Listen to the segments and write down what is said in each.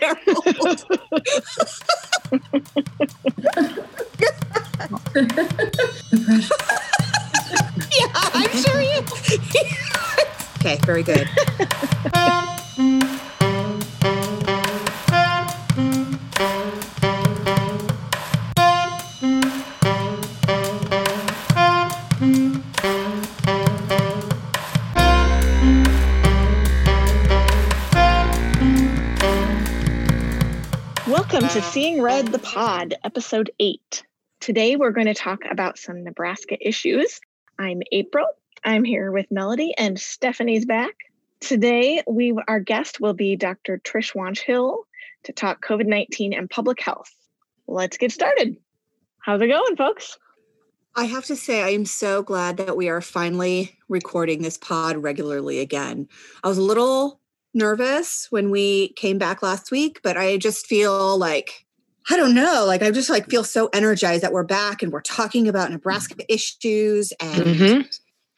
Herald. yeah, I'm sure you. okay, very good. Today we're going to talk about some Nebraska issues. I'm April. I'm here with Melody, and Stephanie's back. Today, we our guest will be Dr. Trish Wonch Hill to talk COVID 19 and public health. Let's get started. How's it going, folks? I have to say, I am so glad that we are finally recording this pod regularly again. I was a little nervous when we came back last week, but I just feel like I don't know, like I just like feel so energized that we're back and we're talking about Nebraska issues and Mm-hmm.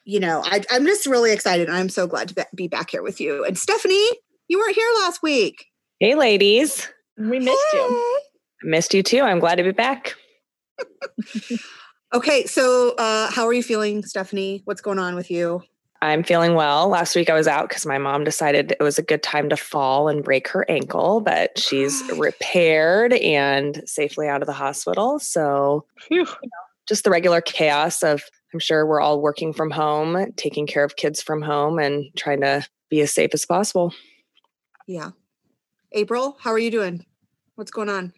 you know, I, I'm just really excited. I'm so glad to be back here with you. And Stephanie, you weren't here last week. Hey, ladies. We missed you. I missed you too. I'm glad to be back. Okay, so uh, how are you feeling, Stephanie? What's going on with you? I'm feeling well. Last week I was out because my mom decided it was a good time to fall and break her ankle, but she's repaired and safely out of the hospital. So Phew. just the regular chaos of, I'm sure we're all working from home, taking care of kids from home, and trying to be as safe as possible. Yeah. April, how are you doing? What's going on?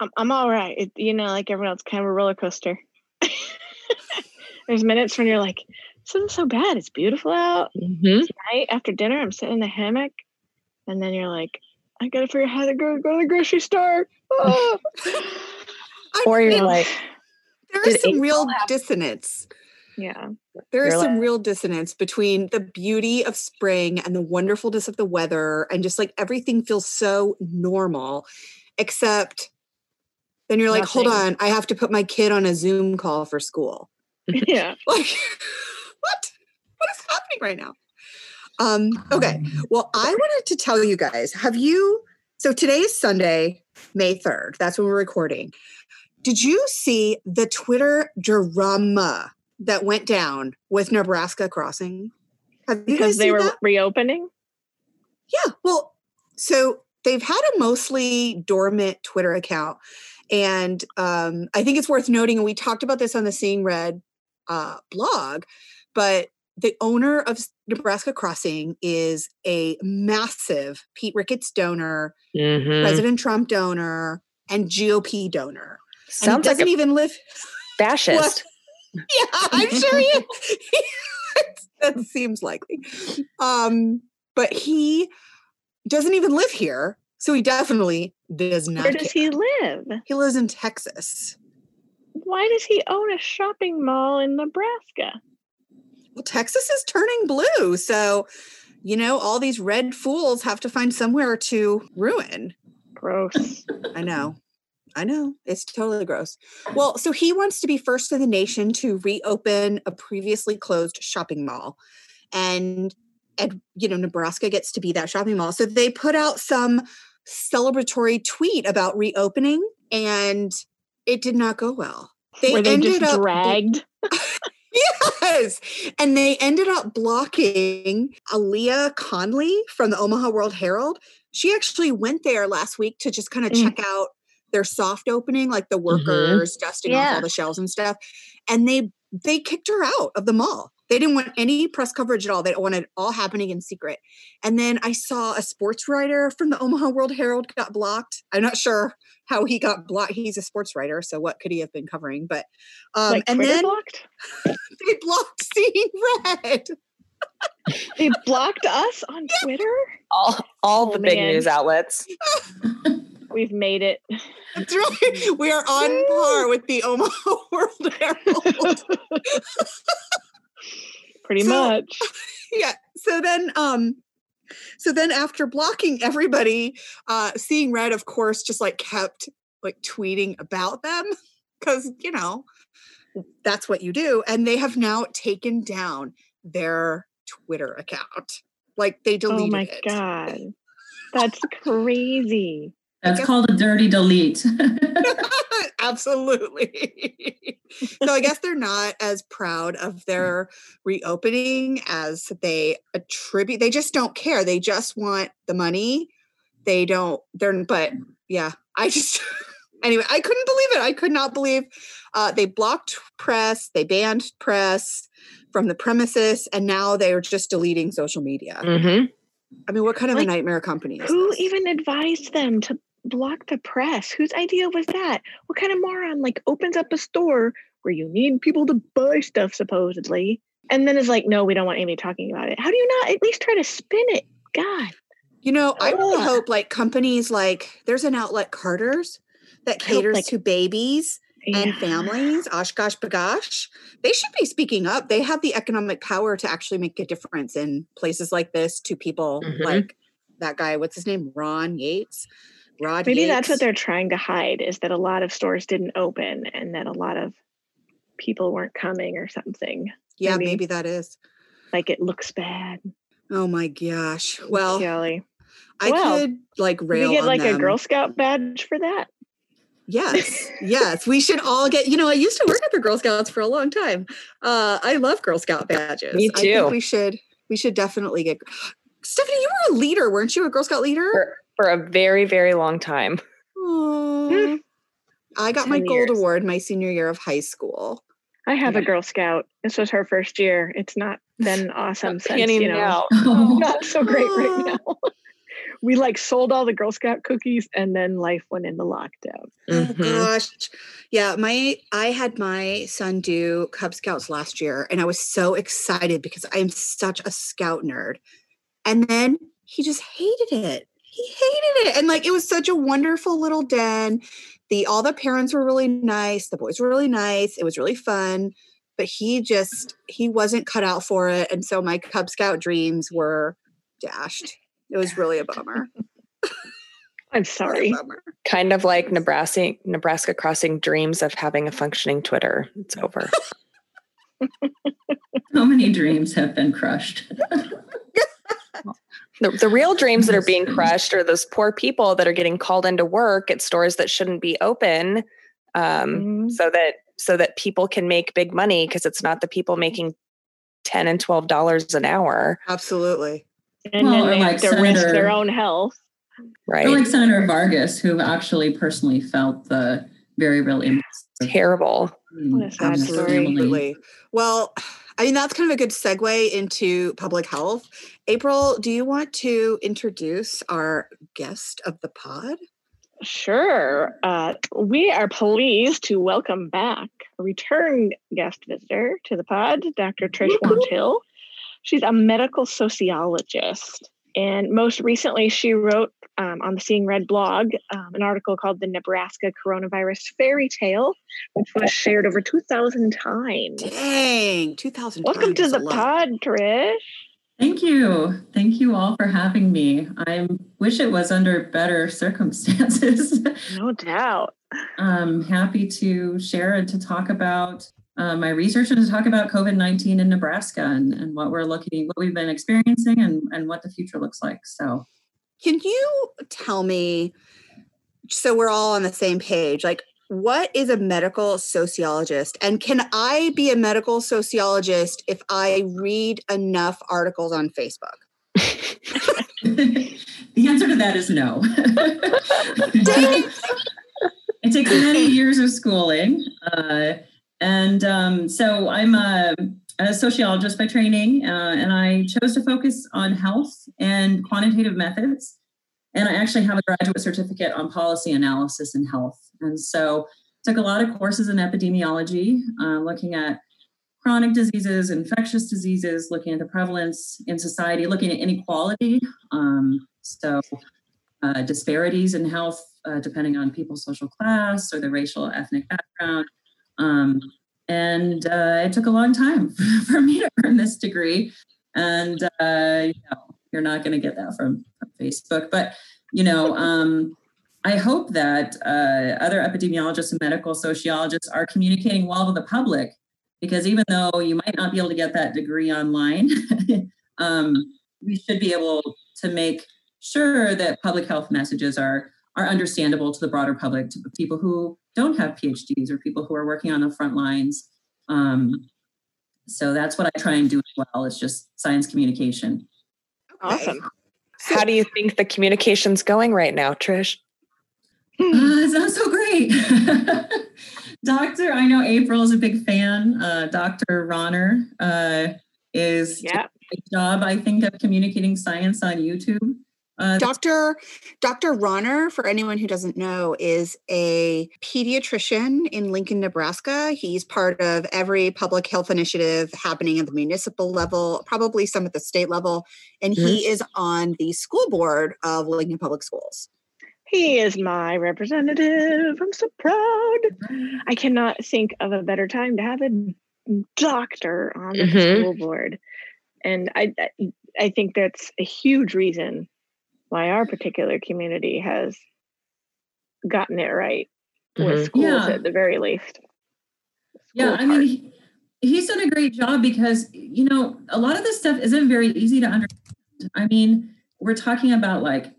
I'm, I'm all right. It, you know, like everyone else, kind of a roller coaster. There's minutes when you're like, this isn't so bad. It's beautiful out. Mm-hmm. Night after dinner, I'm sitting in the hammock. And then you're like, I gotta figure out how to go, go to the grocery store. I Or you're mean, like, there is did some real have- dissonance. yeah. There is You're some real dissonance between the beauty of spring and the wonderfulness of the weather, and just like everything feels so normal, except then you're like, hold on, I have to put my kid on a Zoom call for school. Yeah. Like, what? What is happening right now? Um, okay. Well, I wanted to tell you guys, have you so today is Sunday, May 3rd. That's when we're recording. Did you see the Twitter drama that went down with Nebraska crossing? Have you Because guys they seen were that? reopening. Yeah. Well, so they've had a mostly dormant Twitter account. And um, I think it's worth noting, and we talked about this on the Seeing Red uh, blog, but the owner of Nebraska Crossing is a massive Pete Ricketts donor, Mhm. President Trump donor, and GOP donor. And he sounds like doesn't a even live. fascist. Yeah, I'm sure he. that seems likely. Um, but he doesn't even live here, so he definitely does not. Where does care. he live? He lives in Texas. Why does he own a shopping mall in Nebraska? Well, Texas is turning blue, so you know all these red fools have to find somewhere to ruin. Gross. I know. I know. It's totally gross. Well, so he wants to be first in the nation to reopen a previously closed shopping mall. And and you know, Nebraska gets to be that shopping mall. So they put out some celebratory tweet about reopening and it did not go well. They Were they ended just up dragged? Yes. And they ended up blocking Aaliyah Conley from the Omaha World Herald. She actually went there last week to just kind of Mm. check out their soft opening, like the workers dusting off all the shelves and stuff. And they they kicked her out of the mall. They didn't want any press coverage at all. They wanted it all happening in secret. And then I saw a sports writer from the Omaha World Herald got blocked. I'm not sure how he got blocked. He's a sports writer, so what could he have been covering? But um, like and Twitter then blocked? they blocked Seeing Red. They blocked us on Twitter? all all Oh, the big news outlets. We've made it. That's right. We are on par with the Omaha World Herald. Pretty So- much. yeah. So then, um, so then after blocking everybody, uh, seeing red, of course, just like kept like tweeting about them because you know that's what you do, and they have now taken down their Twitter account. Like they deleted. Oh my it. god. That's crazy. That's called a dirty delete. Absolutely. so I guess they're not as proud of their reopening as they attribute. They just don't care. They just want the money. They don't, they're, but yeah, I just, anyway, I couldn't believe it. I could not believe uh, they blocked press, they banned press from the premises, and now they're just deleting social media. Mm-hmm. I mean, what kind of Like, a nightmare company is Who this? even advised them to block the press? Whose idea was that? What kind of moron like opens up a store where you need people to buy stuff supposedly, and then is like, no, we don't want Amy talking about it. How do you not at least try to spin it? God, You know, I really Ugh. hope like companies like there's an outlet Carter's that I hope, caters like- to babies and Yeah. families. OshKosh B'gosh. They should be speaking up. They have the economic power to actually make a difference in places like this to people Mhm. like that guy. What's his name? Ron Yates. Rod Maybe that's what they're trying to hide is that a lot of stores didn't open and that a lot of people weren't coming or something. Yeah, maybe. maybe that is. Like it looks bad. Oh my gosh. Well, Golly. I well, could like Can rail we get on like a. Girl Scout badge for that? Yes, yes, we should all get. You know, I used to work at the Girl Scouts for a long time. Uh, I love Girl Scout badges. Me I too. think we should. We should definitely get. Stephanie, you were a leader, weren't you? A Girl Scout leader. For, for a very, very long time. Aw. I got my 10 gold years. award my senior year of high school. I have a Girl Scout. This was her first year. It's not been awesome since, you know, out. Oh, not so great right now. we like sold all the Girl Scout cookies and then life went into lockdown. Oh Mhm. gosh. Yeah, my I had my son do Cub Scouts last year and I was so excited because I am such a scout nerd. And then he just hated it. He hated it. And like it was such a wonderful little den. The all the parents were really nice, the boys were really nice. It was really fun, but he just he wasn't cut out for it and so my Cub Scout dreams were dashed. It was really a bummer. I'm sorry. Kind of like Nebraska, Nebraska crossing dreams of having a functioning Twitter. It's over. so many dreams have been crushed. the, the real dreams that are being crushed are those poor people that are getting called into work at stores that shouldn't be open um, Mhm. so that so that people can make big money because it's not the people making 10 and 12 dollars an hour Absolutely. And Well, then they like have to risk their own health. right Or like Senator Vargas, who actually personally felt the very real impact. terrible What a sad story. Absolutely. Well, I mean, that's kind of a good segue into public health. April, do you want to introduce our guest of the pod? Sure. Uh, we are pleased to welcome back a return guest visitor to the pod, Dr. Trish Wonch Hill. She's a medical sociologist. And most recently, she wrote um, on the Seeing Red blog um, an article called The Nebraska Coronavirus Fairy Tale, which was shared over 2,000 times. Dang, 2000 Welcome times to the pod, Trish. Thank you. Thank you all for having me. I wish it was under better circumstances. No doubt. I'm happy to share and to talk about uh, my research and to talk about COVID 19 in Nebraska and, and what we're looking, what we've been experiencing and, and what the future looks like. So, Can you tell me, so we're all on the same page, like, what is a medical sociologist? And can I be a medical sociologist if I read enough articles on Facebook? the answer to that is no. it takes many years of schooling. Uh, and um, so I'm a, a sociologist by training, uh, and I chose to focus on health and quantitative methods. And I actually have a graduate certificate on policy analysis in health. And so took a lot of courses in epidemiology, uh, looking at chronic diseases, infectious diseases, looking at the prevalence in society, looking at inequality. Um, so, uh, disparities in health uh, depending on people's social class or their racial ethnic background. Um, and uh, it took a long time for me to earn this degree. And uh, you know, you're not going to get that from, from Facebook. But, you know, um, I hope that uh, other epidemiologists and medical sociologists are communicating well to the public because even though you might not be able to get that degree online, um, we should be able to make sure that public health messages are are understandable to the broader public, to people who don't have PhDs or people who are working on the front lines. Um, so that's what I try and do as well. It's just science communication. Awesome. How do you think the communication's going right now, Trish? Uh, it's not so great. Doctor, I know April is a big fan. Uh, Dr. Rauner uh, is Yeah. a job, I think, of communicating science on YouTube. Uh, Dr. Dr. Rauner, for anyone who doesn't know, is a pediatrician in Lincoln, Nebraska. He's part of every public health initiative happening at the municipal level, probably some at the state level, and he is on the school board of Lincoln Public Schools. He is my representative. I'm so proud. I cannot think of a better time to have a doctor on the Mhm. school board. And I I- I think that's a huge reason why our particular community has gotten it right with Mhm. schools Yeah. at the very least. Yeah, School I mean, he, he's done a great job because, you know, a lot of this stuff isn't very easy to understand. I mean, we're talking about like,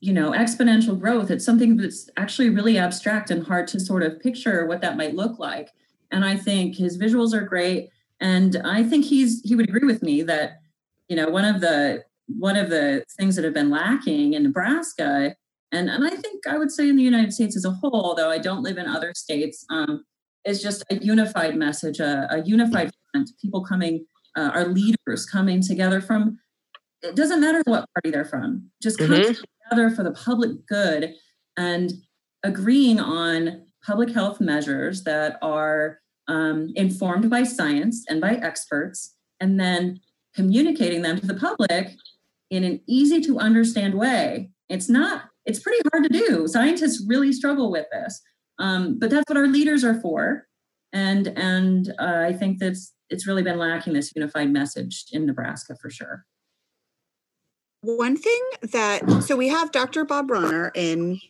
you know, exponential growth. It's something that's actually really abstract and hard to sort of picture what that might look like. And I think his visuals are great. And I think he's he would agree with me that, you know, one of the one of the things that have been lacking in Nebraska, and, and I think I would say in the United States as a whole, although I don't live in other states, um, is just a unified message, a, a unified front, people coming, uh, our leaders coming together from, it doesn't matter what party they're from, just coming Mhm. together for the public good and agreeing on public health measures that are um, informed by science and by experts, and then communicating them to the public in an easy to understand way. It's not, it's pretty hard to do. Scientists really struggle with this. Um, but that's what our leaders are for. And and uh, I think that's it's really been lacking this unified message in Nebraska for sure. One thing that so we have Dr. Bob Rauner in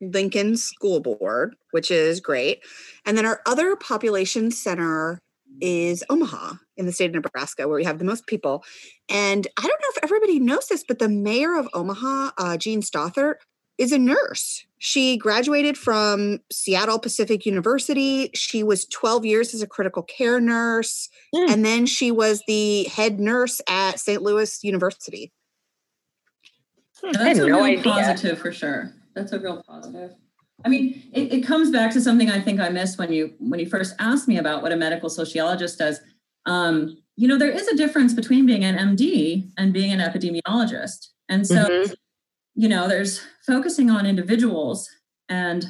Lincoln School Board, which is great. And then our other population center is Omaha in the state of Nebraska, where we have the most people. And I don't know if everybody knows this, but the mayor of Omaha, uh, Jean Stothert, is a nurse. She graduated from Seattle Pacific University. She was 12 years as a critical care nurse. Mm. And then she was the head nurse at St. Louis University. And I had that's a no real idea. positive for sure. That's a real positive. I mean, it, it comes back to something I think I missed when you when you first asked me about what a medical sociologist does. Um, you know, there is a difference between being an MD and being an epidemiologist. And so, Mhm. you know, there's focusing on individuals and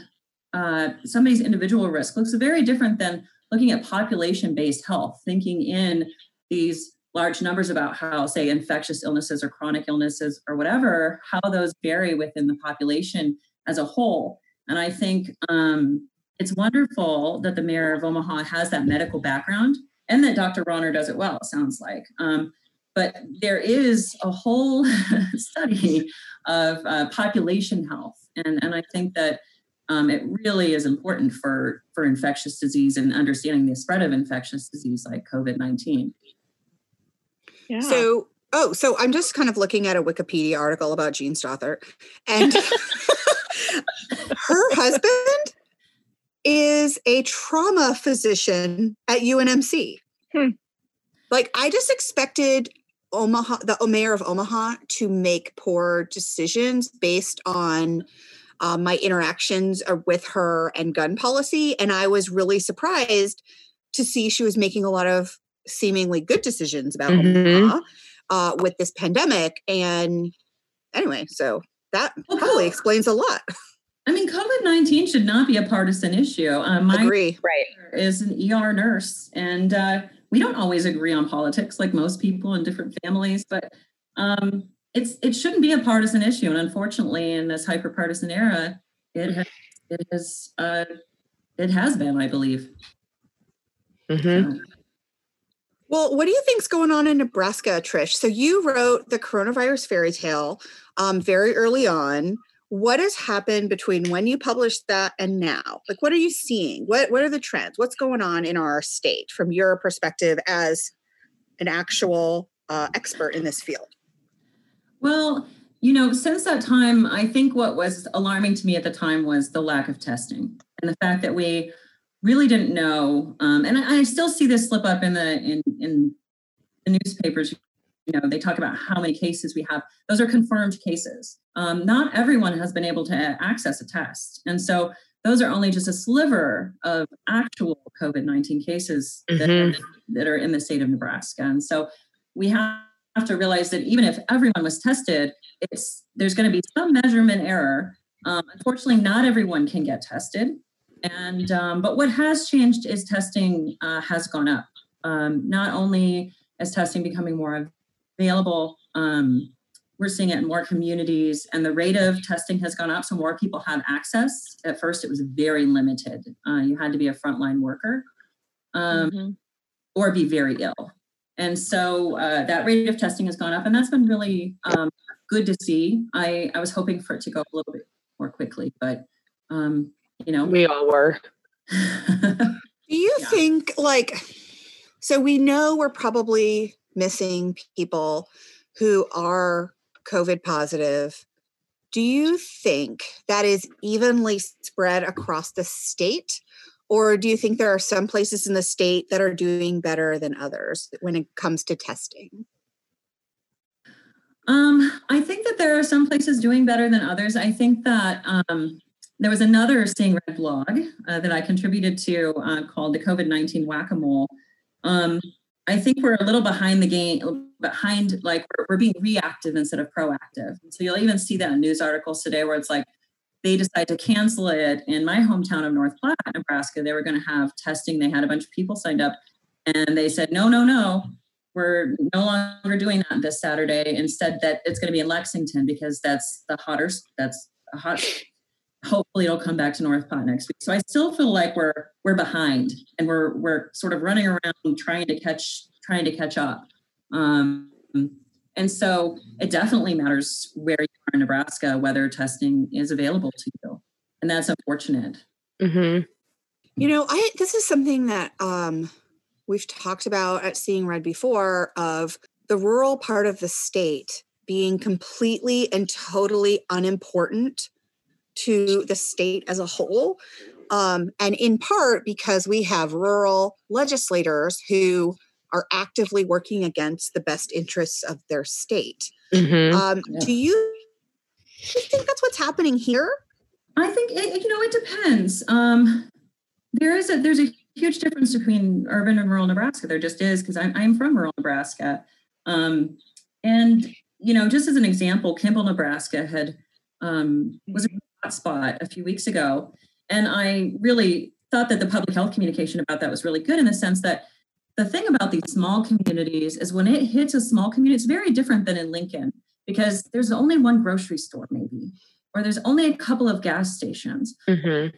uh, somebody's individual risk looks very different than looking at population-based health, thinking in these large numbers about how, say, infectious illnesses or chronic illnesses or whatever, how those vary within the population as a whole. And I think um, it's wonderful that the mayor of Omaha has that medical background and that Dr. Rauner does it well, it sounds like. Um, but there is a whole study of uh, population health. And, and I think that um, it really is important for, for infectious disease and understanding the spread of infectious disease like COVID 19. yeah. So, oh, so I'm just kind of looking at a Wikipedia article about Jean Stothert, and her husband is a trauma physician at UNMC. Hmm. Like, I just expected Omaha, the mayor of Omaha, to make poor decisions based on uh, my interactions uh, with her and gun policy, and I was really surprised to see she was making a lot of seemingly good decisions about Mhm. Omaha uh, with this pandemic. And anyway, so that probably explains a lot. I mean, COVID 19 should not be a partisan issue. Uh, my Agree. Right. is an ER nurse, and uh, we don't always agree on politics like most people in different families, but um, it's it shouldn't be a partisan issue. And unfortunately, in this hyper partisan era, it has it has uh, it has been, I believe. Mhm. So, Well, what do you think's going on in Nebraska, Trish? So you wrote the coronavirus fairy tale um, very early on. What has happened between when you published that and now? Like, what are you seeing? What What are the trends? What's going on in our state from your perspective as an actual uh, expert in this field? Well, you know, since that time, I think what was alarming to me at the time was the lack of testing and the fact that we really didn't know. Um, and I, I still see this slip up in the in in the newspapers. You know, they talk about how many cases we have. Those are confirmed cases. Um, not everyone has been able to access a test, and so those are only just a sliver of actual COVID nineteen cases mm-hmm. that, are, that are in the state of Nebraska. And so we have to realize that even if everyone was tested, it's there's going to be some measurement error. Um, unfortunately, not everyone can get tested, and um, but what has changed is testing uh, has gone up. Um, not only is testing becoming more available, um, we're seeing it in more communities, and the rate of testing has gone up. So more people have access. At first, it was very limited. Uh, you had to be a frontline worker um, mm-hmm. or be very ill. And so uh, that rate of testing has gone up, and that's been really um, good to see. I, I was hoping for it to go a little bit more quickly, but um, you know, we all were. Do you yeah. think like so we know we're probably missing people who are COVID positive. Do you think that is evenly spread across the state? Or do you think there are some places in the state that are doing better than others when it comes to testing? Um, I think that there are some places doing better than others. I think that um, there was another Seeing Red blog uh, that I contributed to uh, called the COVID 19 Whack a Mole. Um, I think we're a little behind the game, behind, like we're, we're being reactive instead of proactive. So you'll even see that in news articles today where it's like, they decided to cancel it in my hometown of North Platte, Nebraska. They were going to have testing. They had a bunch of people signed up, and they said, no, no, no, we're no longer doing that this Saturday. Instead, that it's going to be in Lexington because that's the hotter. That's a hot. Hopefully, it'll come back to North Platte next week. So I still feel like we're we're behind, and we're we're sort of running around trying to catch trying to catch up. Um, and so it definitely matters where you are in Nebraska, whether testing is available to you. And that's unfortunate. Mm-hmm. You know, I this is something that um, we've talked about at Seeing Red before of the rural part of the state being completely and totally unimportant to the state as a whole. Um, and in part because we have rural legislators who are actively working against the best interests of their state. Mm-hmm. Um, yeah. Do you think that's what's happening here? I think it, you know it depends. Um, there is a there's a huge difference between urban and rural Nebraska. There just is because I'm I'm from rural Nebraska, um, and you know just as an example, Kimball, Nebraska had um, was a hot spot a few weeks ago, and I really thought that the public health communication about that was really good in the sense that the thing about these small communities is when it hits a small community, it's very different than in Lincoln because there's only one grocery store, maybe, or there's only a couple of gas stations. Mm-hmm.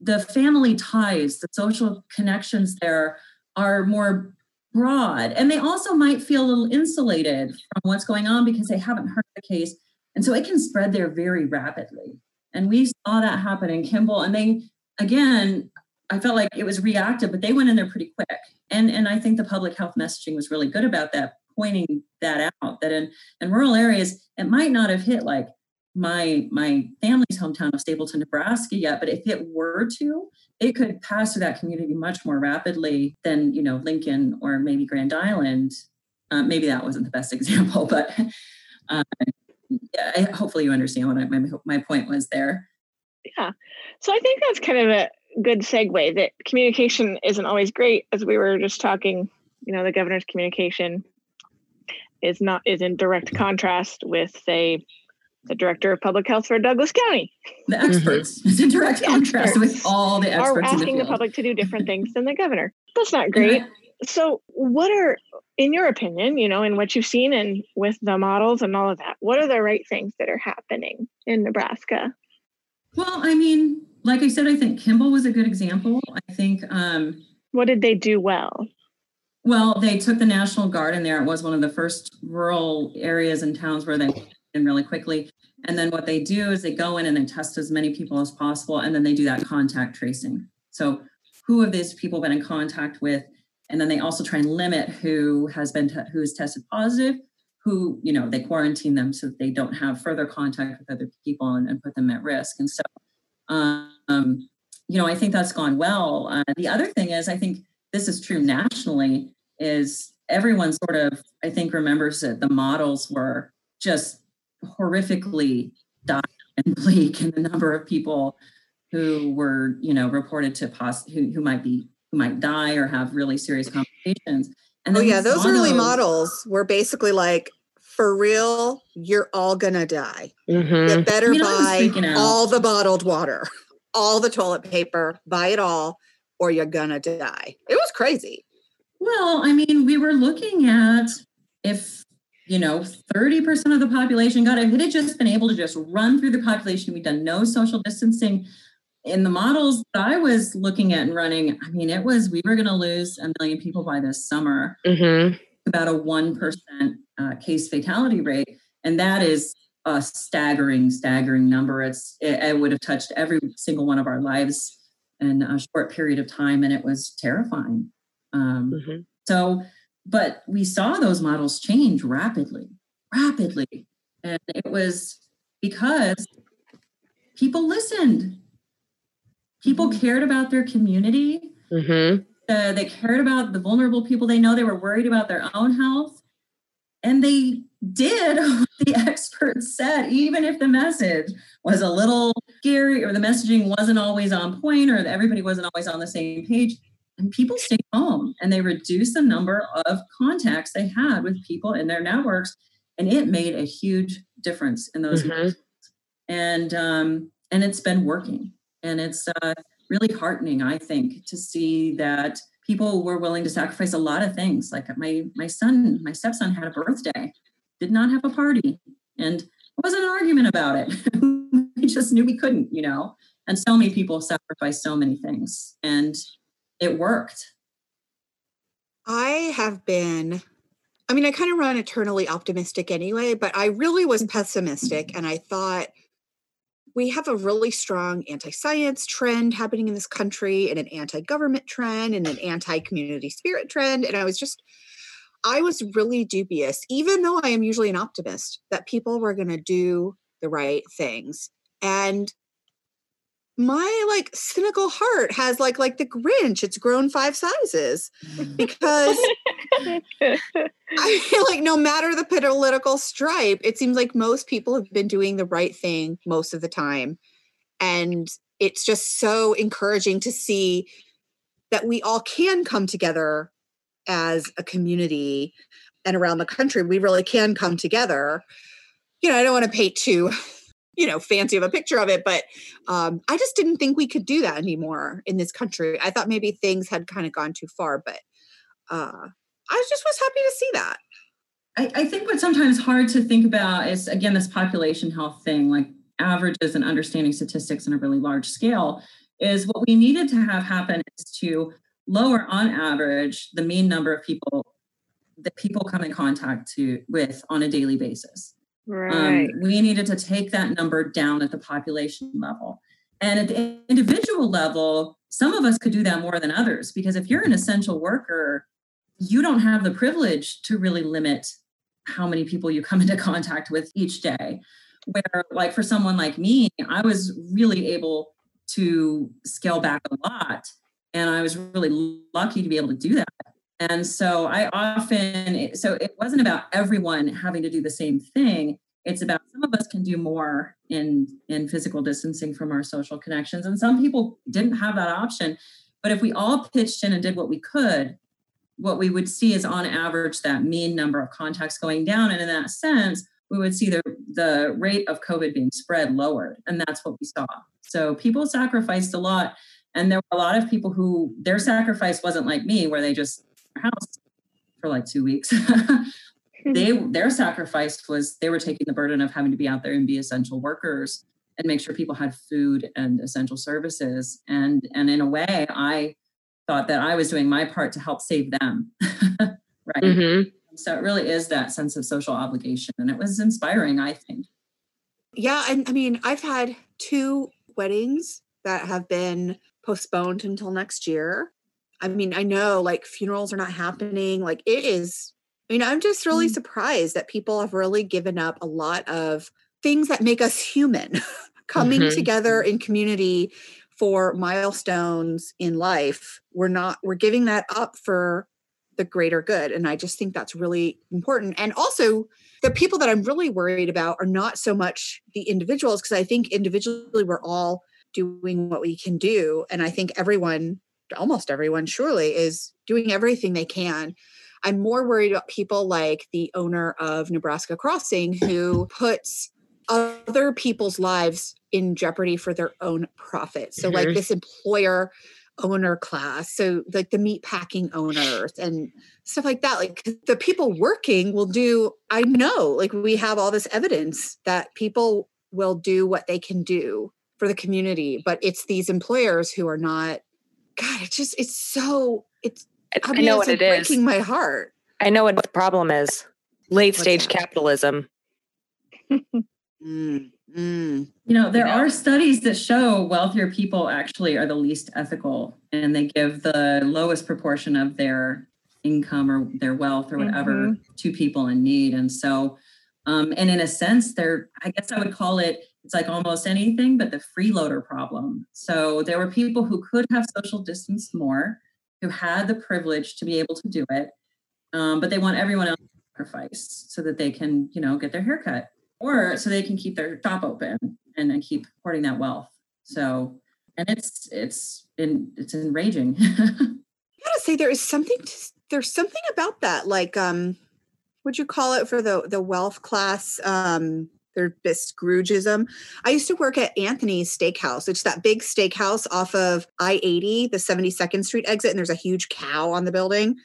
The family ties, the social connections there are more broad. And they also might feel a little insulated from what's going on because they haven't heard the case. And so it can spread there very rapidly. And we saw that happen in Kimball. And they, again, I felt like it was reactive, but they went in there pretty quick. And and I think the public health messaging was really good about that, pointing that out. That in in rural areas, it might not have hit like my my family's hometown of Stapleton, Nebraska yet, but if it were to, it could pass through that community much more rapidly than you know Lincoln or maybe Grand Island. Uh, maybe that wasn't the best example, but uh, yeah, hopefully you understand what I, my my point was there. Yeah, so I think that's kind of a good segue that communication isn't always great as we were just talking you know the governor's communication is not is in direct contrast with say the director of public health for douglas county. The experts. Mm-hmm. it's in direct contrast with all the experts are asking the, the, public to do different things than the governor. That's not great. So what are in your opinion you know in what you've seen and with the models and all of that what are the right things that are happening in nebraska? Well i mean like I said, I think Kimball was a good example. I think. Um, what did they do well? Well, they took the National Guard in there. It was one of the first rural areas and towns where they went in really quickly. And then what they do is they go in and they test as many people as possible, and then they do that contact tracing. So, who have these people been in contact with? And then they also try and limit who has been te- who is tested positive, who, you know, they quarantine them so that they don't have further contact with other people and, and put them at risk. And so, um, you know, I think that's gone well. Uh, the other thing is, I think this is true nationally, is everyone sort of, I think, remembers that the models were just horrifically dark and bleak, and the number of people who were, you know, reported to pos- who, who might be who might die or have really serious complications. And oh yeah, those early models were basically like, for real, you're all gonna die. Mm-hmm. You better buy all the bottled water, all the toilet paper, buy it all, or you're gonna die. It was crazy. Well, I mean, we were looking at if you know 30% of the population got it, if it had just been able to just run through the population, we'd done no social distancing. In the models that I was looking at and running, I mean, it was we were going to lose a million people by this summer. Mm-hmm. About a one percent uh, case fatality rate, and that is a staggering, staggering number. It's it, it would have touched every single one of our lives in a short period of time, and it was terrifying. Um, mm-hmm. So, but we saw those models change rapidly, rapidly. And it was because people listened. People mm-hmm. cared about their community. Mm-hmm. Uh, they cared about the vulnerable people they know. They were worried about their own health. And they did what the experts said, even if the message was a little scary or the messaging wasn't always on point or everybody wasn't always on the same page and people stayed home and they reduced the number of contacts they had with people in their networks and it made a huge difference in those mm-hmm. and um, and it's been working and it's uh, really heartening i think to see that people were willing to sacrifice a lot of things like my my son my stepson had a birthday did not have a party and it wasn't an argument about it we just knew we couldn't you know and so many people sacrificed so many things and it worked. I have been, I mean, I kind of run eternally optimistic anyway, but I really was pessimistic and I thought we have a really strong anti science trend happening in this country and an anti government trend and an anti community spirit trend. And I was just, I was really dubious, even though I am usually an optimist, that people were going to do the right things. And my like cynical heart has like like the grinch it's grown five sizes mm. because i feel like no matter the political stripe it seems like most people have been doing the right thing most of the time and it's just so encouraging to see that we all can come together as a community and around the country we really can come together. You know i don't want to paint too you know fancy of a picture of it but um, i just didn't think we could do that anymore in this country. I thought maybe things had kind of gone too far but uh, i just was happy to see that. I, I think what's sometimes hard to think about is again this population health thing like averages and understanding statistics on a really large scale is what we needed to have happen is to lower on average the mean number of people that people come in contact to with on a daily basis um, right. Um, we needed to take that number down at the population level. And at the individual level, some of us could do that more than others because if you're an essential worker, you don't have the privilege to really limit how many people you come into contact with each day. Where, like, for someone like me, I was really able to scale back a lot. And I was really lucky to be able to do that. And so I often, so it wasn't about everyone having to do the same thing. It's about some of us can do more in in physical distancing from our social connections, and some people didn't have that option. But if we all pitched in and did what we could, what we would see is on average that mean number of contacts going down, and in that sense, we would see the the rate of COVID being spread lowered, and that's what we saw. So people sacrificed a lot, and there were a lot of people who their sacrifice wasn't like me, where they just house for like two weeks. they their sacrifice was they were taking the burden of having to be out there and be essential workers and make sure people had food and essential services. And and in a way, I thought that I was doing my part to help save them. right. Mm-hmm. So it really is that sense of social obligation. And it was inspiring, I think. Yeah. And I mean, I've had two weddings that have been postponed until next year. I mean, I know like funerals are not happening. Like it is I mean, I'm just really Mm. surprised that people have really given up a lot of things that make us human, coming Mhm. together in community for milestones in life. We're not, we're giving that up for the greater good. And I just think that's really important. And also, the people that I'm really worried about are not so much the individuals, because I think individually we're all doing what we can do. And I think everyone, almost everyone, surely is doing everything they can. I'm more worried about people like the owner of Nebraska Crossing who puts other people's lives in jeopardy for their own profit. So, like this employer owner class, so like the meat packing owners and stuff like that. Like the people working will do, I know, like we have all this evidence that people will do what they can do for the community, but it's these employers who are not. God, it's just it's so it's I, I, I know it's what like it is. breaking my heart. I know what the problem is. Late What's stage that? capitalism. Mm, mm. You know, there know? are studies that show wealthier people actually are the least ethical and they give the lowest proportion of their income or their wealth or whatever to people in need. And so, um, and in a sense, they're, I guess I would call it, it's like almost anything, but the freeloader problem. So there were people who could have social distance more, who had the privilege to be able to do it, um, but they want everyone else to sacrifice so that they can, you know, get their hair cut or so they can keep their shop open and, and keep hoarding that wealth. So, and it's it's in, it's enraging. I gotta say there is something to, there's something about that like um would you call it for the the wealth class um their this Scroogeism. I used to work at Anthony's Steakhouse. It's that big steakhouse off of I 80, the 72nd Street exit, and there's a huge cow on the building.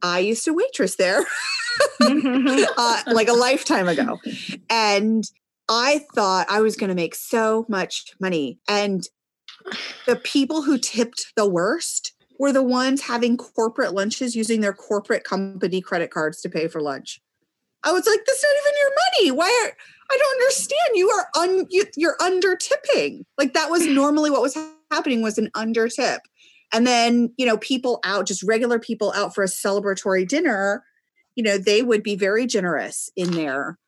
I used to waitress there uh, like a lifetime ago. And I thought I was going to make so much money. And the people who tipped the worst were the ones having corporate lunches using their corporate company credit cards to pay for lunch. I was like, "That's not even your money. Why are I don't understand. You are un you, you're under tipping. Like that was normally what was happening was an under tip. And then, you know, people out, just regular people out for a celebratory dinner, you know, they would be very generous in their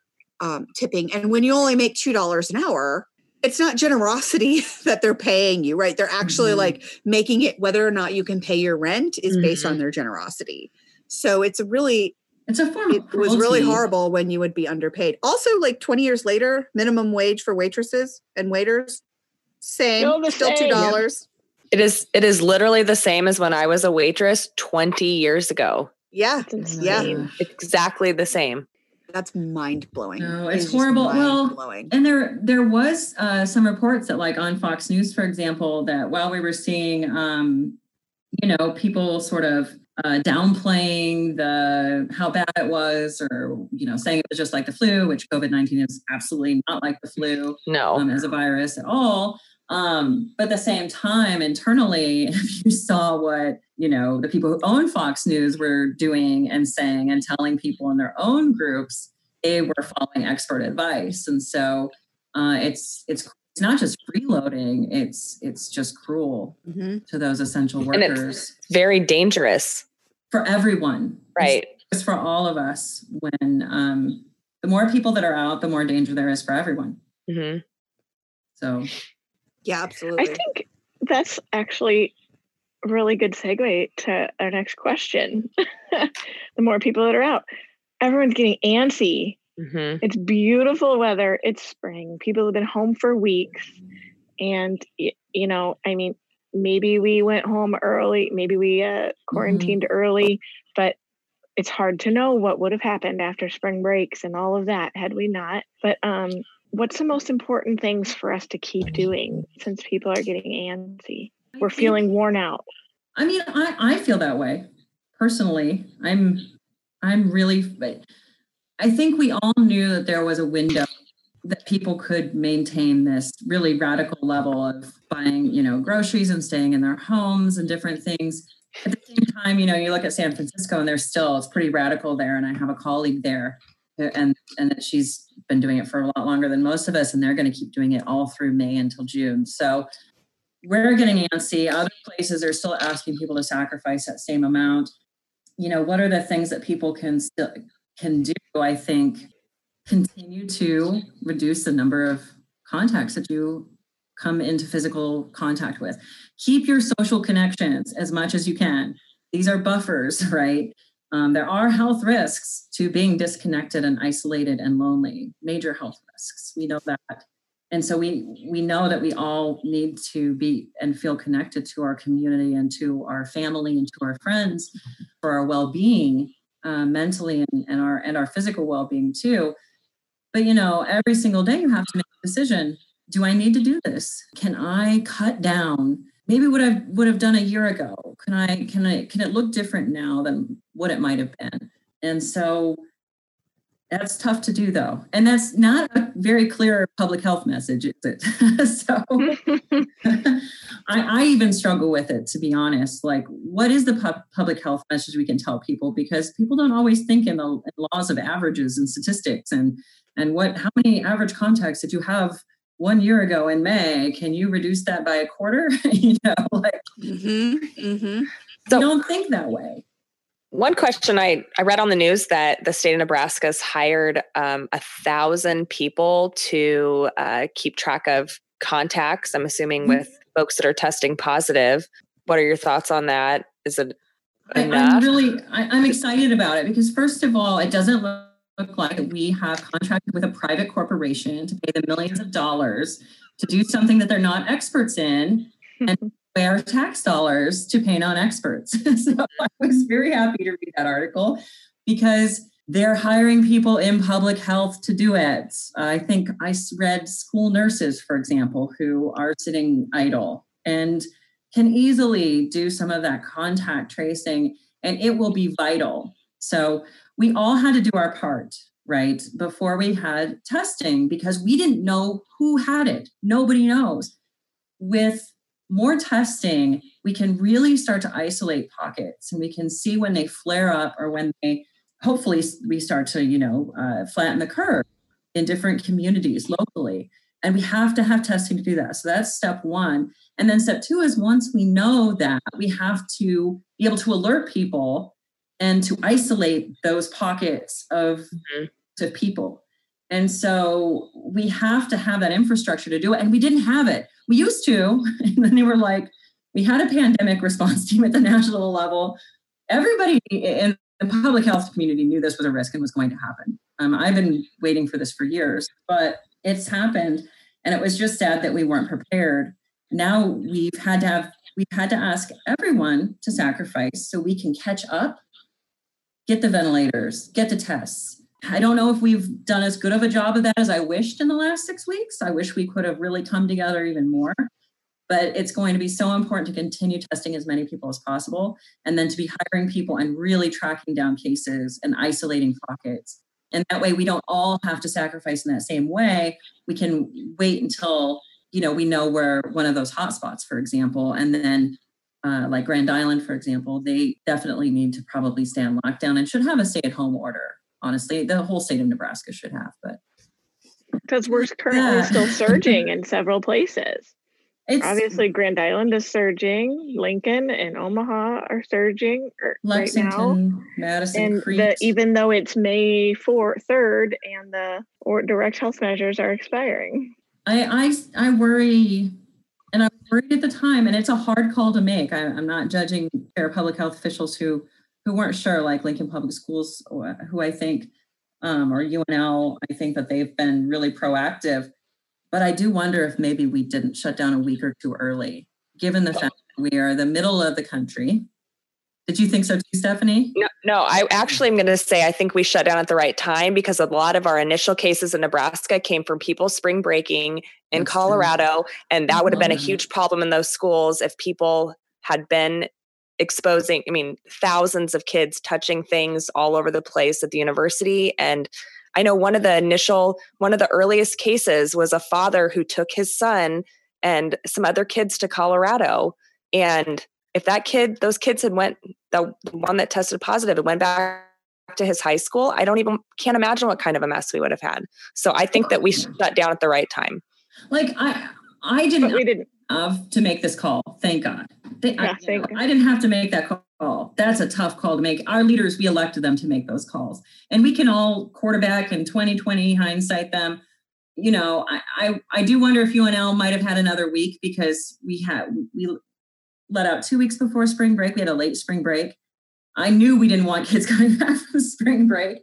um, tipping. And when you only make $2 an hour, it's not generosity that they're paying you, right? They're actually Mhm. like making it whether or not you can pay your rent is based on Mhm. their generosity. So it's a really, It's a form it of was really horrible when you would be underpaid. Also, like 20 years later, minimum wage for waitresses and waiters, same, Still the still same. two dollars. It is it is literally the same as when I was a waitress 20 years ago. Yeah, It's Yeah. Exactly the same. that's mind blowing. No, it's horrible. Well, blowing. And there there was uh, some reports that like on Fox News, for example, that while we were seeing um, you know, people sort of uh, downplaying the how bad it was or you know saying it was just like the flu which covid-19 is absolutely not like the flu No. um, as a virus at all um, but at the same time internally if you saw what you know the people who own fox news were doing and saying and telling people in their own groups they were following expert advice and so uh, it's it's it's not just freeloading it's it's just cruel Mhm. to those essential And it's- workers Very dangerous. for everyone Right. it's for all of us when um, the more people that are out the more danger there is for everyone hmm so Yeah, absolutely. I think that's actually a really good segue to our next question. the more people that are out, everyone's getting antsy. Hmm It's beautiful weather. It's spring. People have been home for weeks. And, you know, I mean, maybe we went home early, maybe we uh, quarantined early, but it's hard to know what would have happened after spring breaks and all of that had we not. But um, what's the most important things for us to keep doing since people are getting antsy? We're feeling worn out. I mean, I, I feel that way personally. I'm I'm really but I think we all knew that there was a window that people could maintain this really radical level of buying, you know, groceries and staying in their homes and different things. At the same time, you know, you look at San Francisco and there's still it's pretty radical there. And I have a colleague there uh, and and that she's been doing it for a lot longer than most of us, and they're going to keep doing it all through May until June. So we're getting antsy. Other places are still asking people to sacrifice that same amount. you know, what are the things that people can still can do? I think continue to reduce the number of contacts that you come into physical contact with. Keep your social connections as much as you can. These are buffers, right? Um, there are health risks to being disconnected and isolated and lonely, major health risks. We know that. And so we we know that we all need to be and feel connected to our community and to our family and to our friends for our well-being uh, mentally and, and our and our physical well-being too. But you know, every single day you have to make a decision. Do I need to do this? Can I cut down maybe what I would have done a year ago? Can I can I can it look different now than what it might have been? And so that's tough to do though. And that's not a very clear public health message, is it? so I, I, even struggle with it, to be honest. Like, what is the pu- public health message we can tell people? Because people don't always think in the in laws of averages and statistics and and what how many average contacts did you have one year ago in May, can you reduce that by a quarter? you know, like mm-hmm, mm-hmm. So, don't think that way. One question I, I read on the news that the state of Nebraska has hired um, a thousand people to uh, keep track of contacts. I'm assuming mm-hmm. with folks that are testing positive. What are your thoughts on that? Is it enough? I, am really I, I'm excited about it because first of all, it doesn't look like we have contracted with a private corporation to pay them millions of dollars to do something that they're not experts in and our tax dollars to pay non-experts. so I was very happy to read that article because they're hiring people in public health to do it. I think I read school nurses, for example, who are sitting idle and can easily do some of that contact tracing, and it will be vital. So we all had to do our part, right? Before we had testing because we didn't know who had it. Nobody knows. With more testing, we can really start to isolate pockets and we can see when they flare up or when they hopefully we start to, you know, uh, flatten the curve in different communities locally. And we have to have testing to do that. So that's step one. And then step two is once we know that, we have to be able to alert people and to isolate those pockets of mm-hmm. to people. And so we have to have that infrastructure to do it. And we didn't have it. We used to. And then they were like, we had a pandemic response team at the national level. Everybody in the public health community knew this was a risk and was going to happen. Um, I've been waiting for this for years, but it's happened. And it was just sad that we weren't prepared. Now we've had to have, we've had to ask everyone to sacrifice so we can catch up get the ventilators, get the tests. I don't know if we've done as good of a job of that as I wished in the last six weeks. I wish we could have really come together even more. But it's going to be so important to continue testing as many people as possible and then to be hiring people and really tracking down cases and isolating pockets. And that way we don't all have to sacrifice in that same way. We can wait until you know we know where one of those hotspots, for example, and then uh, like Grand Island, for example, they definitely need to probably stay on lockdown and should have a stay at home order. Honestly, the whole state of Nebraska should have, but because we're currently yeah. still surging in several places. It's, Obviously, Grand Island is surging. Lincoln and Omaha are surging er, Lexington, right now. Madison and the, even though it's May 4th, 3rd, and the or direct health measures are expiring. I, I, I worry and I worried at the time, and it's a hard call to make. I, am not judging their public health officials who who weren't sure, like Lincoln Public Schools, who I think, um, or UNL, I think that they've been really proactive. But I do wonder if maybe we didn't shut down a week or two early, given the fact that we are the middle of the country did you think so too, Stephanie? No, no. I actually am going to say I think we shut down at the right time because a lot of our initial cases in Nebraska came from people spring breaking in Colorado, and that would have been a huge problem in those schools if people had been exposing. I mean, thousands of kids touching things all over the place at the university, and I know one of the initial, one of the earliest cases was a father who took his son and some other kids to Colorado and if that kid those kids had went the, one that tested positive and went back to his high school i don't even can't imagine what kind of a mess we would have had so i think that we shut down at the right time like i i didn't, we didn't have to make this call thank god They, I, you know, I didn't have to make that call. That's a tough call to make. Our leaders, we elected them to make those calls. And we can all quarterback and 2020 hindsight them. You know, I, I, I do wonder if UNL might have had another week because we had we let out two weeks before spring break. We had a late spring break. I knew we didn't want kids coming back from spring break,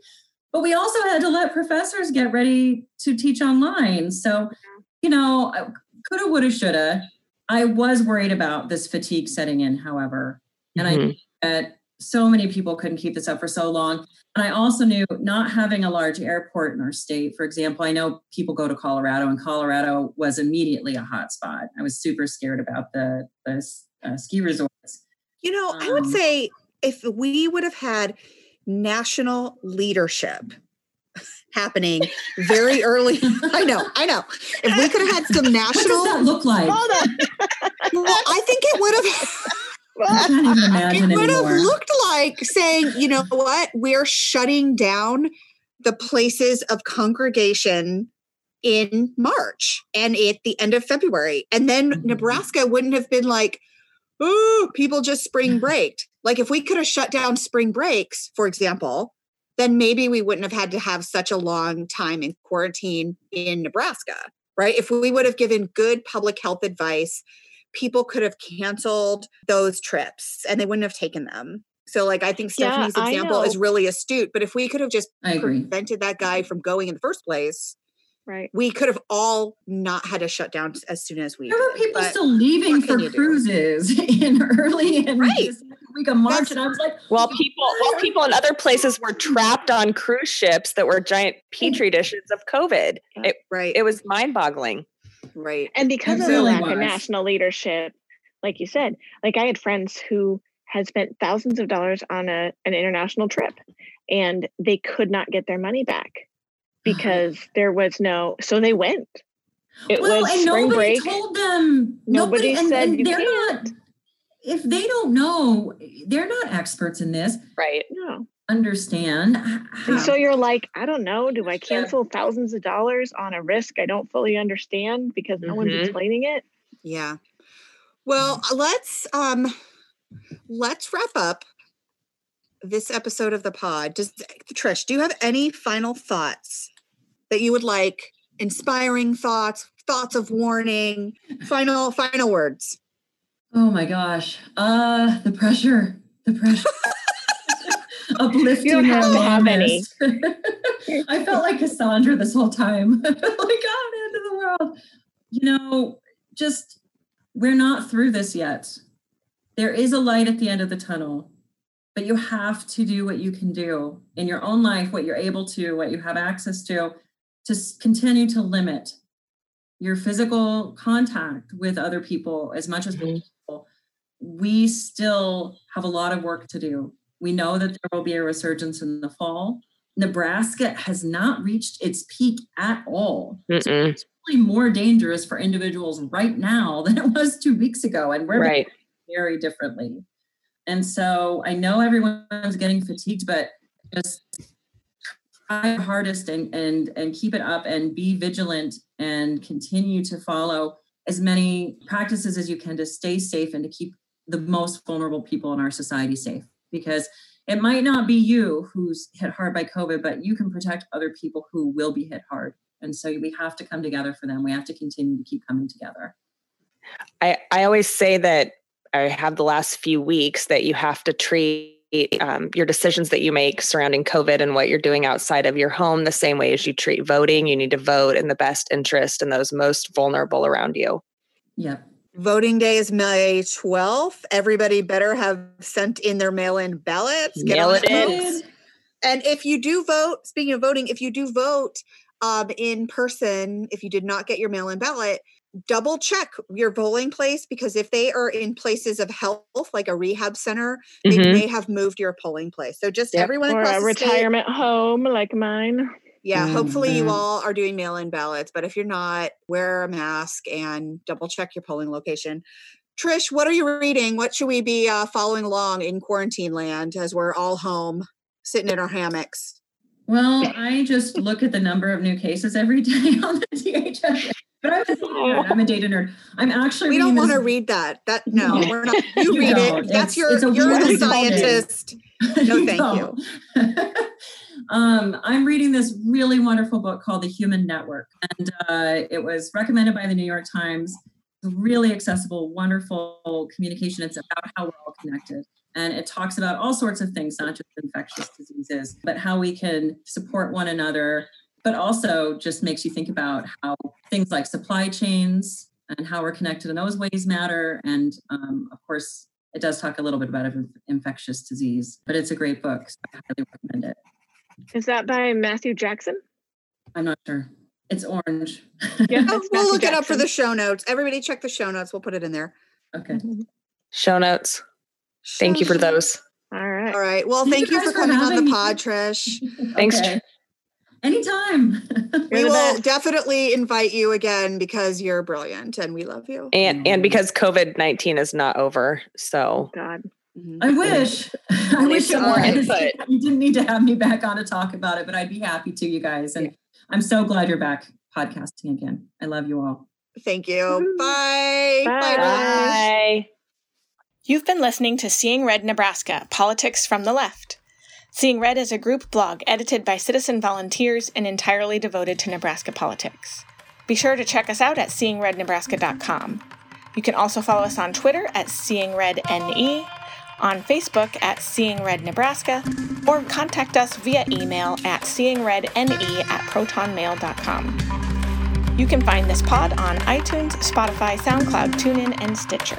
but we also had to let professors get ready to teach online. So, you know, coulda, woulda, shoulda. I was worried about this fatigue setting in, however, and mm-hmm. I knew that so many people couldn't keep this up for so long. And I also knew not having a large airport in our state, for example, I know people go to Colorado, and Colorado was immediately a hot spot. I was super scared about the, the uh, ski resorts. You know, um, I would um, say if we would have had national leadership happening very early. I know, I know. If we could have had some national, what does that look like? well, I think it would have. I can't even imagine it would have looked like saying, you know what, we're shutting down the places of congregation in March and at the end of February. And then mm-hmm. Nebraska wouldn't have been like, ooh, people just spring breaked. Like if we could have shut down spring breaks, for example, then maybe we wouldn't have had to have such a long time in quarantine in Nebraska, right? If we would have given good public health advice, people could have canceled those trips and they wouldn't have taken them. So, like, I think Stephanie's yeah, example is really astute. But if we could have just prevented that guy from going in the first place, Right. We could have all not had to shut down as soon as we. There were people still leaving for cruises in early and right. Week of March, and I was like, while people, while people in other places were trapped on cruise ships that were giant petri dishes of COVID. It, right. It was mind-boggling. Right. And because of the lack was. of national leadership, like you said, like I had friends who had spent thousands of dollars on a an international trip, and they could not get their money back because there was no so they went it well, was and spring nobody break told them nobody, nobody said and, and they're can't. not if they don't know they're not experts in this. Right. No. Understand how. so you're like i don't know. Do i cancel thousands of dollars on a risk i don't fully understand because no mm-hmm. one's explaining it? Yeah. Well let's um let's wrap up this episode of the pod. Does trish do you have any final thoughts that you would like? Inspiring thoughts thoughts of warning final final words oh my gosh. Uh the pressure the pressure. Uplifting awareness i felt like cassandra this whole time. Like oh the end of the world. You know just we're not through this yet. There is a light at the end of the tunnel but you have to do what you can do in your own life what you're able to what you have access to to continue to limit your physical contact with other people as much as mm-hmm. possible, we still have a lot of work to do. We know that there will be a resurgence in the fall. Nebraska has not reached its peak at all. So it's really more dangerous for individuals right now than it was two weeks ago. And we're right. very differently. And so I know everyone's getting fatigued, but just try hardest and and and keep it up and be vigilant and continue to follow as many practices as you can to stay safe and to keep the most vulnerable people in our society safe. Because it might not be you who's hit hard by covid but you can protect other people who will be hit hard. And so we have to come together for them. We have to continue to keep coming together. I i always say that i have the last few weeks that you have to treat um, your decisions that you make surrounding COVID and what you're doing outside of your home the same way as you treat voting. You need to vote in the best interest and those most vulnerable around you. Yeah. Voting day is May 12th. Everybody better have sent in their mail in ballots. Mail it in. And if you do vote, speaking of voting, if you do vote um, in person, if you did not get your mail in ballot, double check your polling place because if they are in places of health like a rehab center mm-hmm. they may have moved your polling place so just yep. everyone or a retirement state, home like mine yeah mm-hmm. hopefully you all are doing mail-in ballots but if you're not wear a mask and double check your polling location trish what are you reading what should we be uh, following along in quarantine land as we're all home sitting in our hammocks Well, I just look at the number of new cases every day on the DHS. But I'm a data nerd. I'm a data nerd. I'm actually. We don't want to read that. That no, No. we're not. You You read don't. it. That's It's- your. it's You're the good scientist. No, thank don't. um, I'm reading this really wonderful book called The Human Network, and uh, it was recommended by the New York Times. It's really accessible, wonderful communication. It's about how we're all connected. And it talks about all sorts of things, not just infectious diseases, but how we can support one another, but also just makes you think about how things like supply chains and how we're connected in those ways matter. And um, of course, it does talk a little bit about infectious disease, but it's a great book. So I highly recommend it. Is that by Matthew Jackson? I'm not sure. It's orange. Yeah. Oh, It's we'll Matthew look it up for the show notes. Everybody, check the show notes. We'll put it in there. okay. Show notes. Thank you for those. All right. All right. Well, Thank thank you you for guys for coming on the having me. pod, Trish. Thanks, Okay. Anytime. We will best. definitely invite you again because you're brilliant and we love you. And and because COVID nineteen is not over, so God. Mhm. I wish. I Need wish it some more was. input. You didn't need to have me back on to talk about it, but I'd be happy to, you guys. And I'm so glad you're back podcasting again. I love you all. Thank you. Bye. Bye. Bye. Bye. You've been listening to Seeing Red Nebraska Politics from the Left. Seeing Red is a group blog edited by citizen volunteers and entirely devoted to Nebraska politics. Be sure to check us out at seeingrednebraska.com. You can also follow us on Twitter at SeeingRedNE, on Facebook at Seeing Red Nebraska, or contact us via email at seeingredne at protonmail.com. You can find this pod on iTunes, Spotify, SoundCloud, TuneIn, and Stitcher.